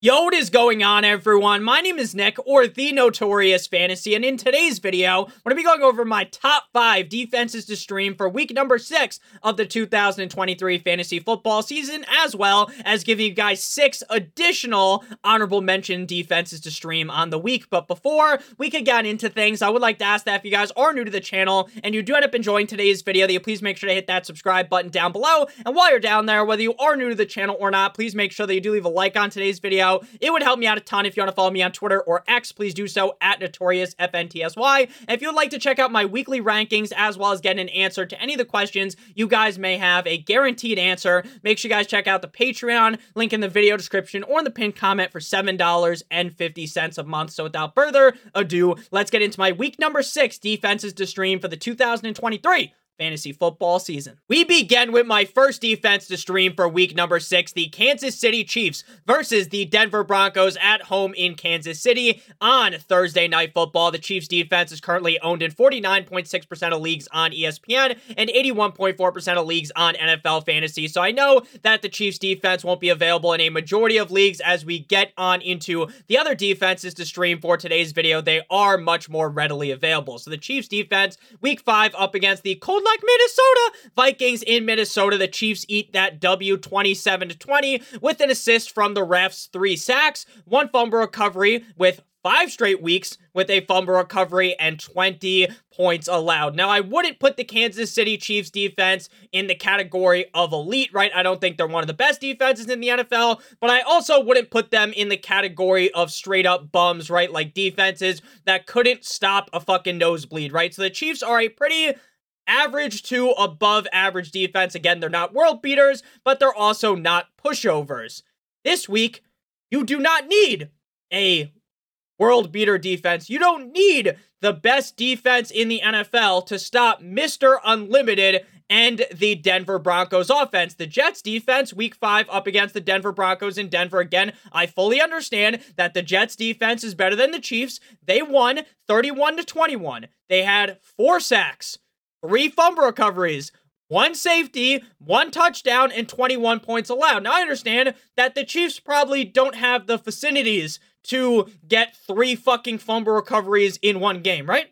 Yo, what is going on, everyone? My name is Nick, or The Notorious Fantasy, and in today's video, I'm going to be going over my top five defenses to stream for week number six of the 2023 fantasy football season, as well as giving you guys six additional honorable mention defenses to stream on the week. But before we can get into things, I would like to ask that if you guys are new to the channel and you do end up enjoying today's video, that you please make sure to hit that subscribe button down below. And while you're down there, whether you are new to the channel or not, please make sure that you do leave a like on today's video it would help me out a ton if you want to follow me on Twitter or X. Please do so at NotoriousFNTSY. If you'd like to check out my weekly rankings as well as get an answer to any of the questions you guys may have, a guaranteed answer, make sure you guys check out the Patreon, link in the video description or in the pinned comment for $7.50 a month. So without further ado, let's get into my week number six defenses to stream for the 2023 fantasy football season. We begin with my first defense to stream for week number six, the Kansas City Chiefs versus the Denver Broncos at home in Kansas City on Thursday Night Football. The Chiefs defense is currently owned in 49.6% of leagues on ESPN and 81.4% of leagues on NFL Fantasy. So I know that the Chiefs defense won't be available in a majority of leagues as we get on into the other defenses to stream for today's video. They are much more readily available. So the Chiefs defense, week five up against the cold like Minnesota. Vikings in Minnesota. The Chiefs eat that W 27 to 20 with an assist from the refs, three sacks, one fumble recovery with five straight weeks with a fumble recovery and 20 points allowed. Now, I wouldn't put the Kansas City Chiefs defense in the category of elite, right? I don't think they're one of the best defenses in the NFL, but I also wouldn't put them in the category of straight up bums, right? Like defenses that couldn't stop a fucking nosebleed, right? So the Chiefs are a pretty average to above average defense. Again, they're not world beaters, but they're also not pushovers. This week, you do not need a world beater defense. You don't need the best defense in the NFL to stop Mr. Unlimited and the Denver Broncos offense. The Jets defense, week five, up against the Denver Broncos in Denver. Again, I fully understand that the Jets defense is better than the Chiefs. They won 31 to 21. They had four sacks three fumble recoveries, one safety, one touchdown, and 21 points allowed. Now, I understand that the Chiefs probably don't have the facilities to get three fucking fumble recoveries in one game, right?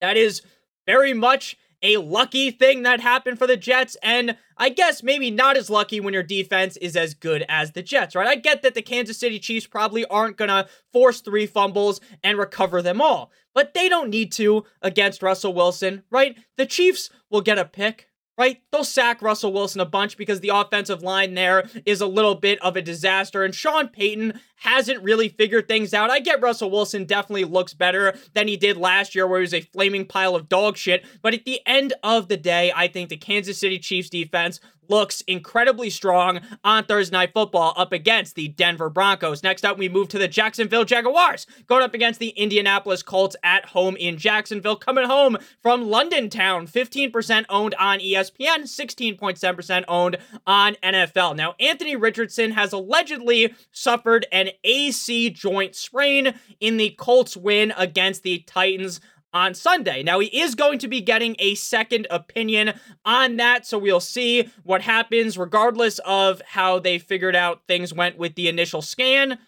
That is very much a lucky thing that happened for the Jets, and I guess maybe not as lucky when your defense is as good as the Jets, right? I get that the Kansas City Chiefs probably aren't gonna force three fumbles and recover them all, but they don't need to against Russell Wilson, right? The Chiefs will get a pick, right? They'll sack Russell Wilson a bunch because the offensive line there is a little bit of a disaster. And Sean Payton hasn't really figured things out. I get Russell Wilson definitely looks better than he did last year, where he was a flaming pile of dog shit. But at the end of the day, I think the Kansas City Chiefs defense looks incredibly strong on Thursday Night Football up against the Denver Broncos. Next up, we move to the Jacksonville Jaguars, going up against the Indianapolis Colts at home in Jacksonville, coming home from London Town, 15% owned on ESPN, 16.7% owned on NFL. Now, Anthony Richardson has allegedly suffered an AC joint sprain in the Colts win against the Titans on Sunday. Now, he is going to be getting a second opinion on that, so we'll see what happens regardless of how they figured out things went with the initial scan.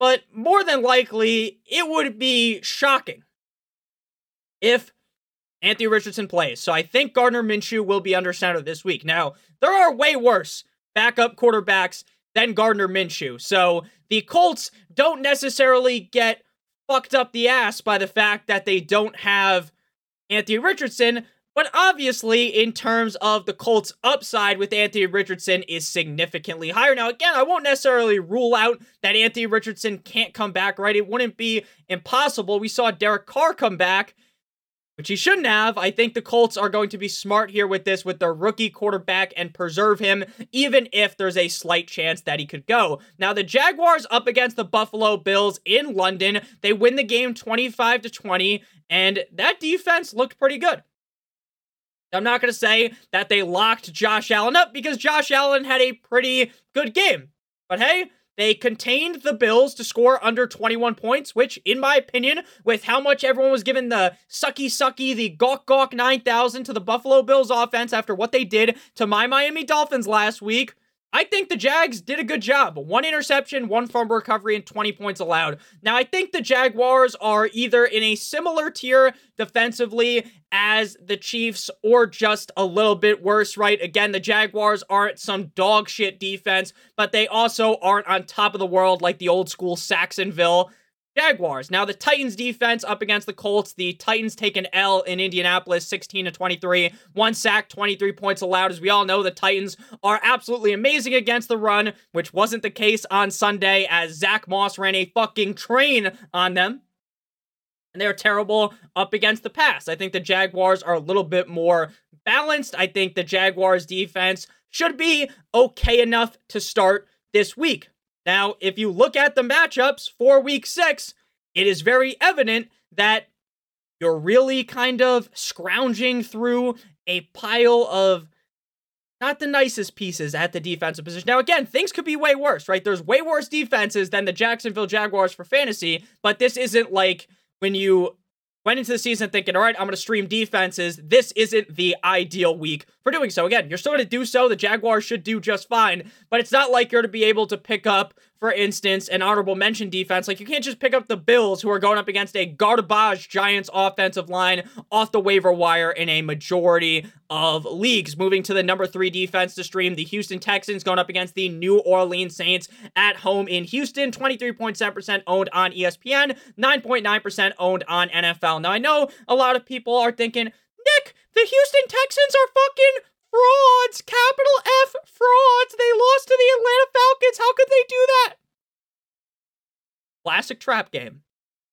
But more than likely, it would be shocking if Anthony Richardson plays. So I think Gardner Minshew will be under center this week. Now, there are way worse backup quarterbacks than Gardner Minshew. So the Colts don't necessarily get fucked up the ass by the fact that they don't have Anthony Richardson. But obviously, in terms of the Colts' upside with Anthony Richardson is significantly higher. Now, again, I won't necessarily rule out that Anthony Richardson can't come back, right? It wouldn't be impossible. We saw Derek Carr come back which he shouldn't have. I think the Colts are going to be smart here with this, with their rookie quarterback, and preserve him, even if there's a slight chance that he could go. Now, the Jaguars up against the Buffalo Bills in London. They win the game 25 to 20, and that defense looked pretty good. I'm not going to say that they locked Josh Allen up because Josh Allen had a pretty good game. But hey, they contained the Bills to score under 21 points, which, in my opinion, with how much everyone was given the sucky sucky, the gawk gawk 9000 to the Buffalo Bills offense after what they did to my Miami Dolphins last week, I think the Jags did a good job. One interception, one fumble recovery, and 20 points allowed. Now, I think the Jaguars are either in a similar tier defensively as the Chiefs or just a little bit worse, right? Again, the Jaguars aren't some dog shit defense, but they also aren't on top of the world like the old school Sacksonville Jaguars. Now the Titans defense up against the Colts. The Titans take an L in Indianapolis 16 to 23. One sack, 23 points allowed. As we all know, the Titans are absolutely amazing against the run, which wasn't the case on Sunday as Zach Moss ran a fucking train on them. And they're terrible up against the pass. I think the Jaguars are a little bit more balanced. I think the Jaguars defense should be okay enough to start this week. Now, if you look at the matchups for week six, it is very evident that you're really kind of scrounging through a pile of not the nicest pieces at the defensive position. Now, again, things could be way worse, right? There's way worse defenses than the Jacksonville Jaguars for fantasy, but this isn't like when you went into the season thinking, all right, I'm going to stream defenses. This isn't the ideal week for doing so. Again, you're still going to do so. The Jaguars should do just fine, but it's not like you're to be able to pick up, for instance, an honorable mention defense. Like, you can't just pick up the Bills, who are going up against a garbage Giants offensive line off the waiver wire in a majority of leagues. Moving to the number three defense to stream, the Houston Texans going up against the New Orleans Saints at home in Houston. 23.7% owned on ESPN, 9.9% owned on NFL. Now, I know a lot of people are thinking, Nick, the Houston Texans are fucking frauds, capital F frauds. They lost to the Atlanta Falcons. How could they do that? Classic trap game.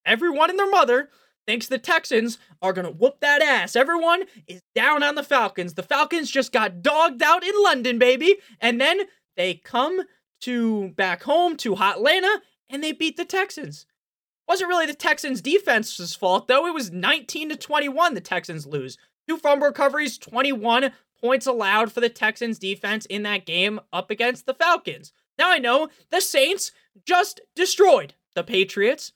Everyone and their mother thinks the Texans are going to whoop that ass. Everyone is down on the Falcons. The Falcons just got dogged out in London, baby. And then they come to back home to Hot Atlanta and they beat the Texans. Wasn't really the Texans' defense's fault, though. It was 19 to 21 the Texans lose. Two fumble recoveries, 21 points allowed for the Texans defense in that game up against the Falcons. Now I know the Saints just destroyed the Patriots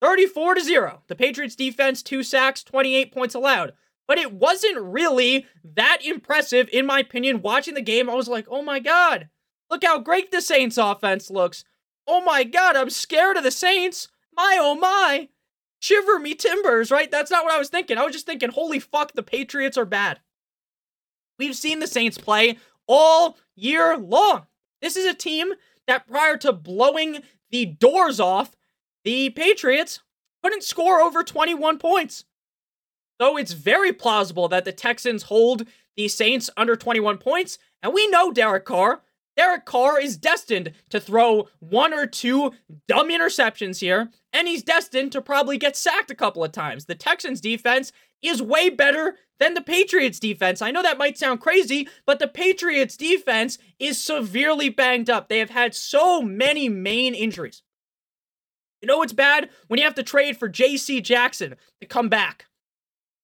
34 to 0. The Patriots defense, two sacks, 28 points allowed. But it wasn't really that impressive, in my opinion. Watching the game, I was like, oh my God, look how great the Saints offense looks. Oh my God, I'm scared of the Saints. My oh my. Shiver me timbers, right? That's not what I was thinking. I was just thinking, holy fuck, the Patriots are bad. We've seen the Saints play all year long. This is a team that prior to blowing the doors off, the Patriots couldn't score over 21 points. So it's very plausible that the Texans hold the Saints under 21 points. And we know Derek Carr. Derek Carr is destined to throw one or two dumb interceptions here, and he's destined to probably get sacked a couple of times. The Texans defense is way better than the Patriots defense. I know that might sound crazy, but the Patriots defense is severely banged up. They have had so many main injuries. You know what's bad? When you have to trade for J.C. Jackson to come back.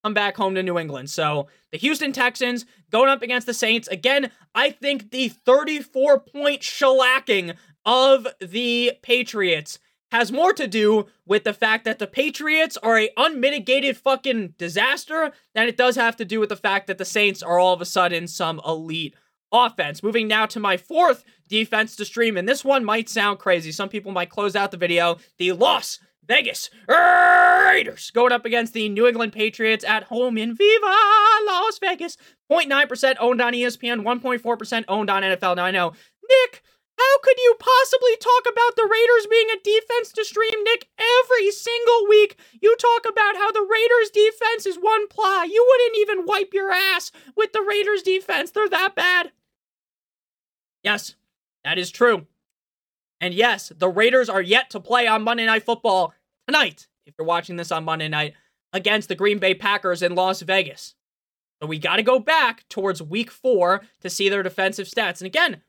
Come back home to New England. So the Houston Texans going up against the Saints. Again, I think the 34 point shellacking of the Patriots has more to do with the fact that the Patriots are a unmitigated fucking disaster than it does have to do with the fact that the Saints are all of a sudden some elite offense. Moving now to my fourth defense to stream, and this one might sound crazy. Some people might close out the video. The Las Vegas Raiders going up against the New England Patriots at home in Viva Las Vegas. 0.9% owned on ESPN, 1.4% owned on NFL. Now I know, Nick, how could you possibly talk about the Raiders being a defense to stream, Nick? Every single week, you talk about how the Raiders defense is one ply. You wouldn't even wipe your ass with the Raiders defense. They're that bad. Yes, that is true. And yes, the Raiders are yet to play on Monday Night Football tonight, if you're watching this on Monday night, against the Green Bay Packers in Las Vegas. So we got to go back towards week four to see their defensive stats. And again,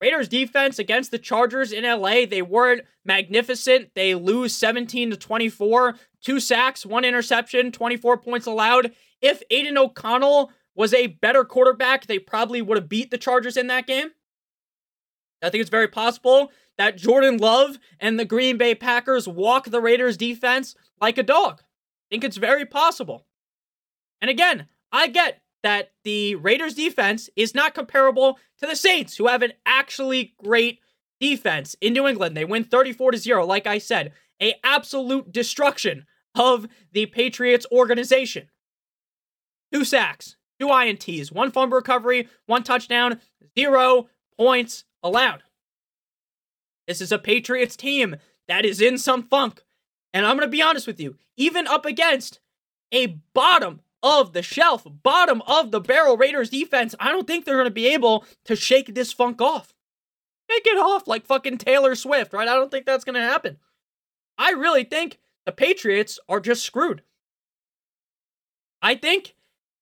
Raiders defense against the Chargers in LA, they weren't magnificent. They lose 17 to 24, two sacks, one interception, 24 points allowed. If Aidan O'Connell was a better quarterback, they probably would have beat the Chargers in that game. I think it's very possible that Jordan Love and the Green Bay Packers walk the Raiders defense like a dog. I think it's very possible. And again, I get that the Raiders defense is not comparable to the Saints, who have an actually great defense in New England. They win 34 to 0, like I said, a absolute destruction of the Patriots organization. Two sacks, two INTs, one fumble recovery, one touchdown, zero points allowed. This is a Patriots team that is in some funk. And I'm going to be honest with you, even up against a bottom of the shelf, bottom of the barrel Raiders defense, I don't think they're going to be able to shake this funk off. Shake it off like fucking Taylor Swift, right? I don't think that's going to happen. I really think the Patriots are just screwed. I think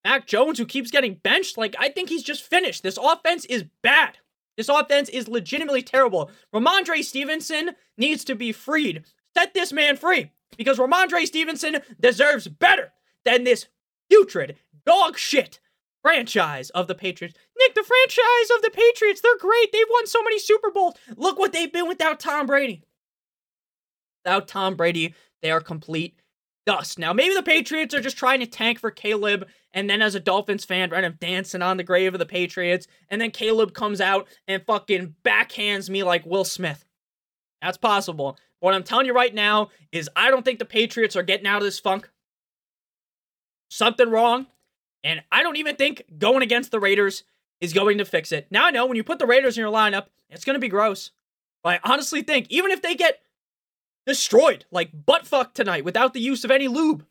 Mac Jones, who keeps getting benched, like, I think he's just finished. This offense is bad. This offense is legitimately terrible. Rhamondre Stevenson needs to be freed. Set this man free because Rhamondre Stevenson deserves better than this putrid dog shit franchise of the Patriots. Nick, the franchise of the Patriots, they're great. They've won so many Super Bowls. Look what they've been without Tom Brady. Without Tom Brady, they are complete dust. Now, maybe the Patriots are just trying to tank for Caleb, and then as a Dolphins fan, right, I'm dancing on the grave of the Patriots, and then Caleb comes out and fucking backhands me like Will Smith. That's possible. What I'm telling you right now is I don't think the Patriots are getting out of this funk. Something wrong. And I don't even think going against the Raiders is going to fix it. Now I know when you put the Raiders in your lineup, it's going to be gross. But I honestly think even if they get destroyed like butt fuck tonight without the use of any lube.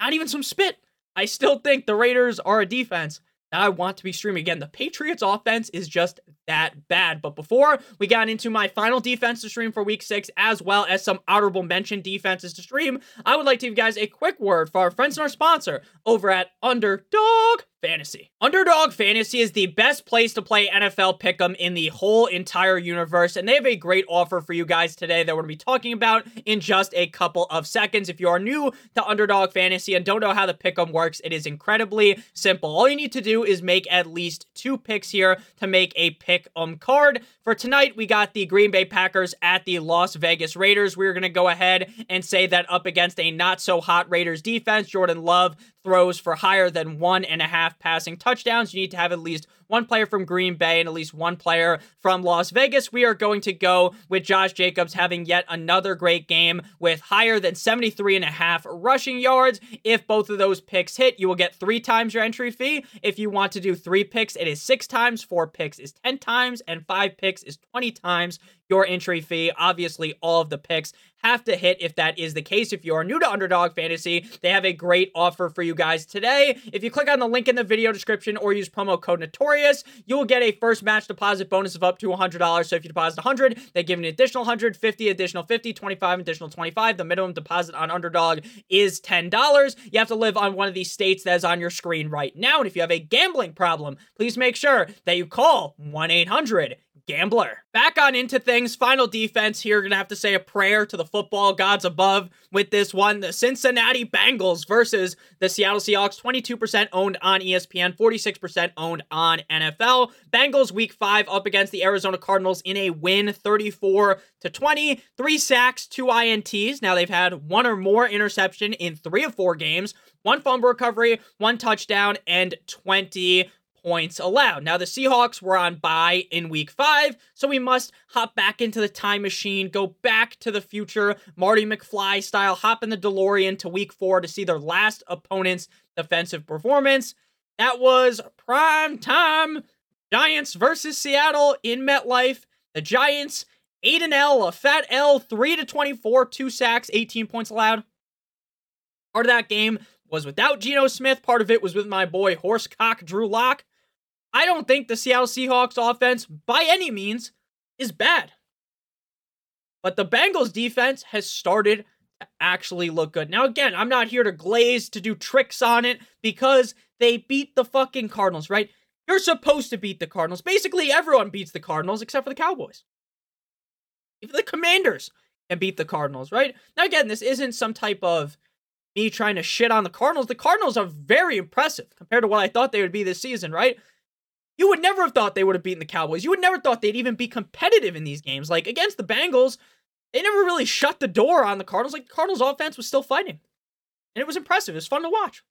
Not even some spit. I still think the Raiders are a defense that I want to be streaming. Again, the Patriots offense is just that bad. But before we got into my final defense to stream for week six, as well as some honorable mention defenses to stream, I would like to give you guys a quick word for our friends and our sponsor over at Underdog Fantasy. Underdog Fantasy is the best place to play NFL Pick'em in the whole entire universe, and they have a great offer for you guys today that we're to be talking about in just a couple of seconds. If you are new to Underdog Fantasy and don't know how the Pick'em works, it is incredibly simple. All you need to do is make at least two picks here to make a Pick'em um, card. For tonight, we got the Green Bay Packers at the Las Vegas Raiders. We're going to go ahead and say that up against a not so hot Raiders defense, Jordan Love throws for higher than one and a half passing touchdowns. You need to have at least one player from Green Bay and at least one player from Las Vegas. We are going to go with Josh Jacobs having yet another great game with higher than 73 and a half rushing yards. If both of those picks hit, you will get three times your entry fee. If you want to do three picks, it is six times, four picks is 10 times, and five picks is 20 times your entry fee. Obviously, all of the picks have to hit if that is the case. If you are new to Underdog Fantasy, they have a great offer for you guys today. If you click on the link in the video description or use promo code Notorious, you will get a first match deposit bonus of up to $100. So if you deposit 100, they give an additional 150, additional $50, $25 additional 25. The minimum deposit on Underdog is $10. You have to live on one of these states that is on your screen right now. And if you have a gambling problem, please make sure that you call 1 800 gambler. Back on into things. Final defense here. Gonna have to say a prayer to the football gods above with this one. The Cincinnati Bengals versus the Seattle Seahawks. 22% owned on ESPN, 46% owned on NFL. Bengals week five up against the Arizona Cardinals in a win 34 to 20. Three sacks, two INTs. Now they've had one or more interception in three of four games. One fumble recovery, one touchdown, and 20 points allowed. Now, the Seahawks were on bye in week five, so we must hop back into the time machine, go back to the future, Marty McFly style, hop in the DeLorean to week four to see their last opponent's defensive performance. That was prime time Giants versus Seattle in MetLife. The Giants, 8 and L, a fat L, 3 to 24, two sacks, 18 points allowed. Part of that game was without Geno Smith. Part of it was with my boy Horsecock Drew Lock. I don't think the Seattle Seahawks offense, by any means, is bad. But the Bengals defense has started to actually look good. Now, again, I'm not here to glaze, to do tricks on it, because they beat the fucking Cardinals, right? You're supposed to beat the Cardinals. Basically, everyone beats the Cardinals except for the Cowboys. Even the Commanders can beat the Cardinals, right? Now, again, this isn't some type of me trying to shit on the Cardinals. The Cardinals are very impressive compared to what I thought they would be this season, right? You would never have thought they would have beaten the Cowboys. You would never thought they'd even be competitive in these games. Like against the Bengals, they never really shut the door on the Cardinals. Like the Cardinals offense was still fighting. And it was impressive. It was fun to watch.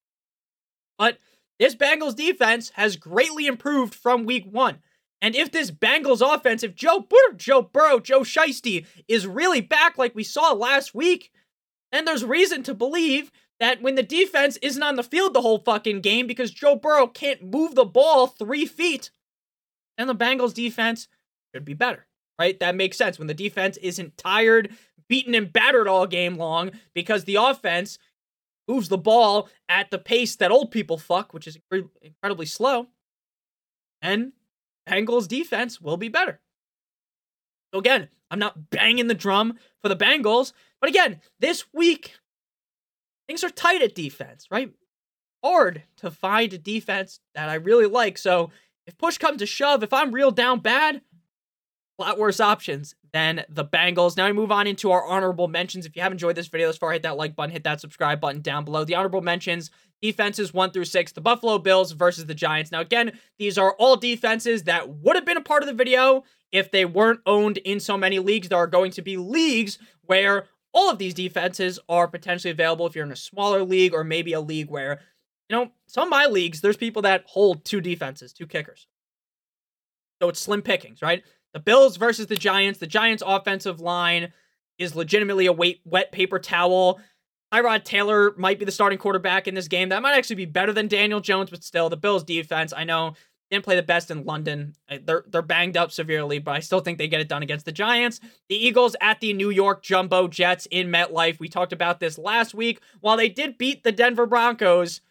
But this Bengals defense has greatly improved from week one. And if this Bengals offense, if Joe Burrow, Joe Burrow, Joe Shiesty is really back like we saw last week, then there's reason to believe that when the defense isn't on the field the whole fucking game because Joe Burrow can't move the ball three feet, then the Bengals defense should be better, right? That makes sense. When the defense isn't tired, beaten, and battered all game long because the offense moves the ball at the pace that old people fuck, which is incredibly slow, and Bengals defense will be better. So again, I'm not banging the drum for the Bengals, but again, this week things are tight at defense, right? Hard to find a defense that I really like. So if push comes to shove, if I'm real down bad, a lot worse options than the Bengals. Now we move on into our honorable mentions. If you haven't enjoyed this video this far, hit that like button, hit that subscribe button down below. The honorable mentions defenses one through six, the Buffalo Bills versus the Giants. Now, again, these are all defenses that would have been a part of the video if they weren't owned in so many leagues. There are going to be leagues where all of these defenses are potentially available if you're in a smaller league or maybe a league where, you know, some of my leagues, there's people that hold two defenses, two kickers. So it's slim pickings, right? The Bills versus the Giants. The Giants' offensive line is legitimately a wet, paper towel. Tyrod Taylor might be the starting quarterback in this game. That might actually be better than Daniel Jones, but still, the Bills' defense, I know, didn't play the best in London. They're they're banged up severely, but I still think they get it done against the Giants. The Eagles at the New York Jumbo Jets in MetLife. We talked about this last week. While they did beat the Denver Broncos,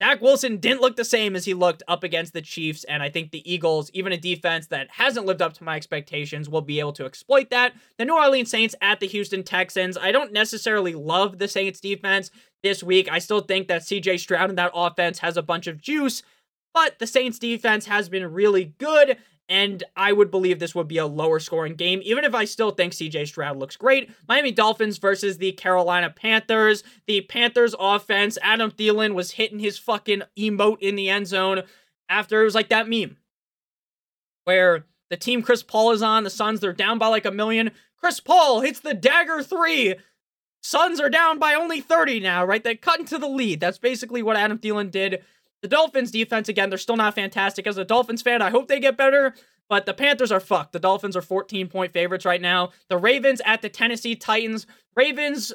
Zach Wilson didn't look the same as he looked up against the Chiefs, and I think the Eagles, even a defense that hasn't lived up to my expectations, will be able to exploit that. The New Orleans Saints at the Houston Texans. I don't necessarily love the Saints defense this week. I still think that CJ Stroud and that offense has a bunch of juice, but the Saints defense has been really good, and I would believe this would be a lower scoring game, even if I still think CJ Stroud looks great. Miami Dolphins versus the Carolina Panthers. The Panthers offense, Adam Thielen was hitting his fucking emote in the end zone after it was like that meme where the team Chris Paul is on, the Suns, they're down by like a million. Chris Paul hits the dagger three. Suns are down by only 30 now, right? They cut into the lead. That's basically what Adam Thielen did the Dolphins defense, again, they're still not fantastic. As a Dolphins fan, I hope they get better, but the Panthers are fucked. The Dolphins are 14 point favorites right now. The Ravens at the Tennessee Titans. Ravens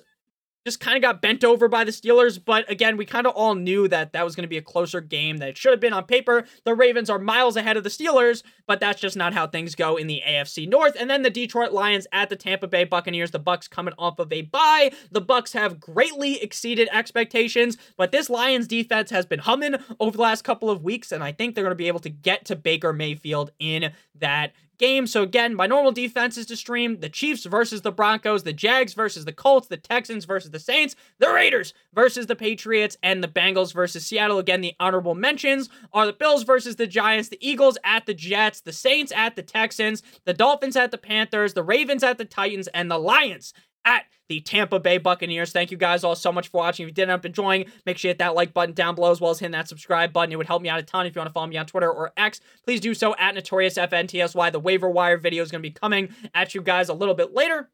just kind of got bent over by the Steelers. But again, we kind of all knew that that was going to be a closer game that it should have been on paper. The Ravens are miles ahead of the Steelers, but that's just not how things go in the AFC North. And then the Detroit Lions at the Tampa Bay Buccaneers. The Bucks coming off of a bye. The Bucks have greatly exceeded expectations, but this Lions defense has been humming over the last couple of weeks, and I think they're going to be able to get to Baker Mayfield in that game. So again, my normal defenses to stream the Chiefs versus the Broncos, the Jags versus the Colts, the Texans versus the Saints, the Raiders versus the Patriots, and the Bengals versus Seattle. Again, the honorable mentions are the Bills versus the Giants, the Eagles at the Jets, the Saints at the Texans, the Dolphins at the Panthers, the Ravens at the Titans, and the Lions at the Tampa Bay Buccaneers. Thank you guys all so much for watching. If you did end up enjoying, make sure you hit that like button down below as well as hitting that subscribe button. It would help me out a ton. If you want to follow me on Twitter or X, please do so at NotoriousFNTSY. The waiver wire video is going to be coming at you guys a little bit later.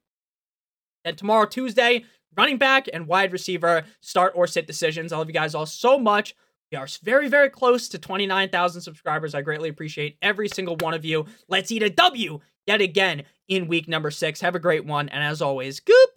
And tomorrow, Tuesday, running back and wide receiver start or sit decisions. I love you guys all so much. We are very, very close to 29,000 subscribers. I greatly appreciate every single one of you. Let's eat a W yet again in week number six. Have a great one. And as always, goop.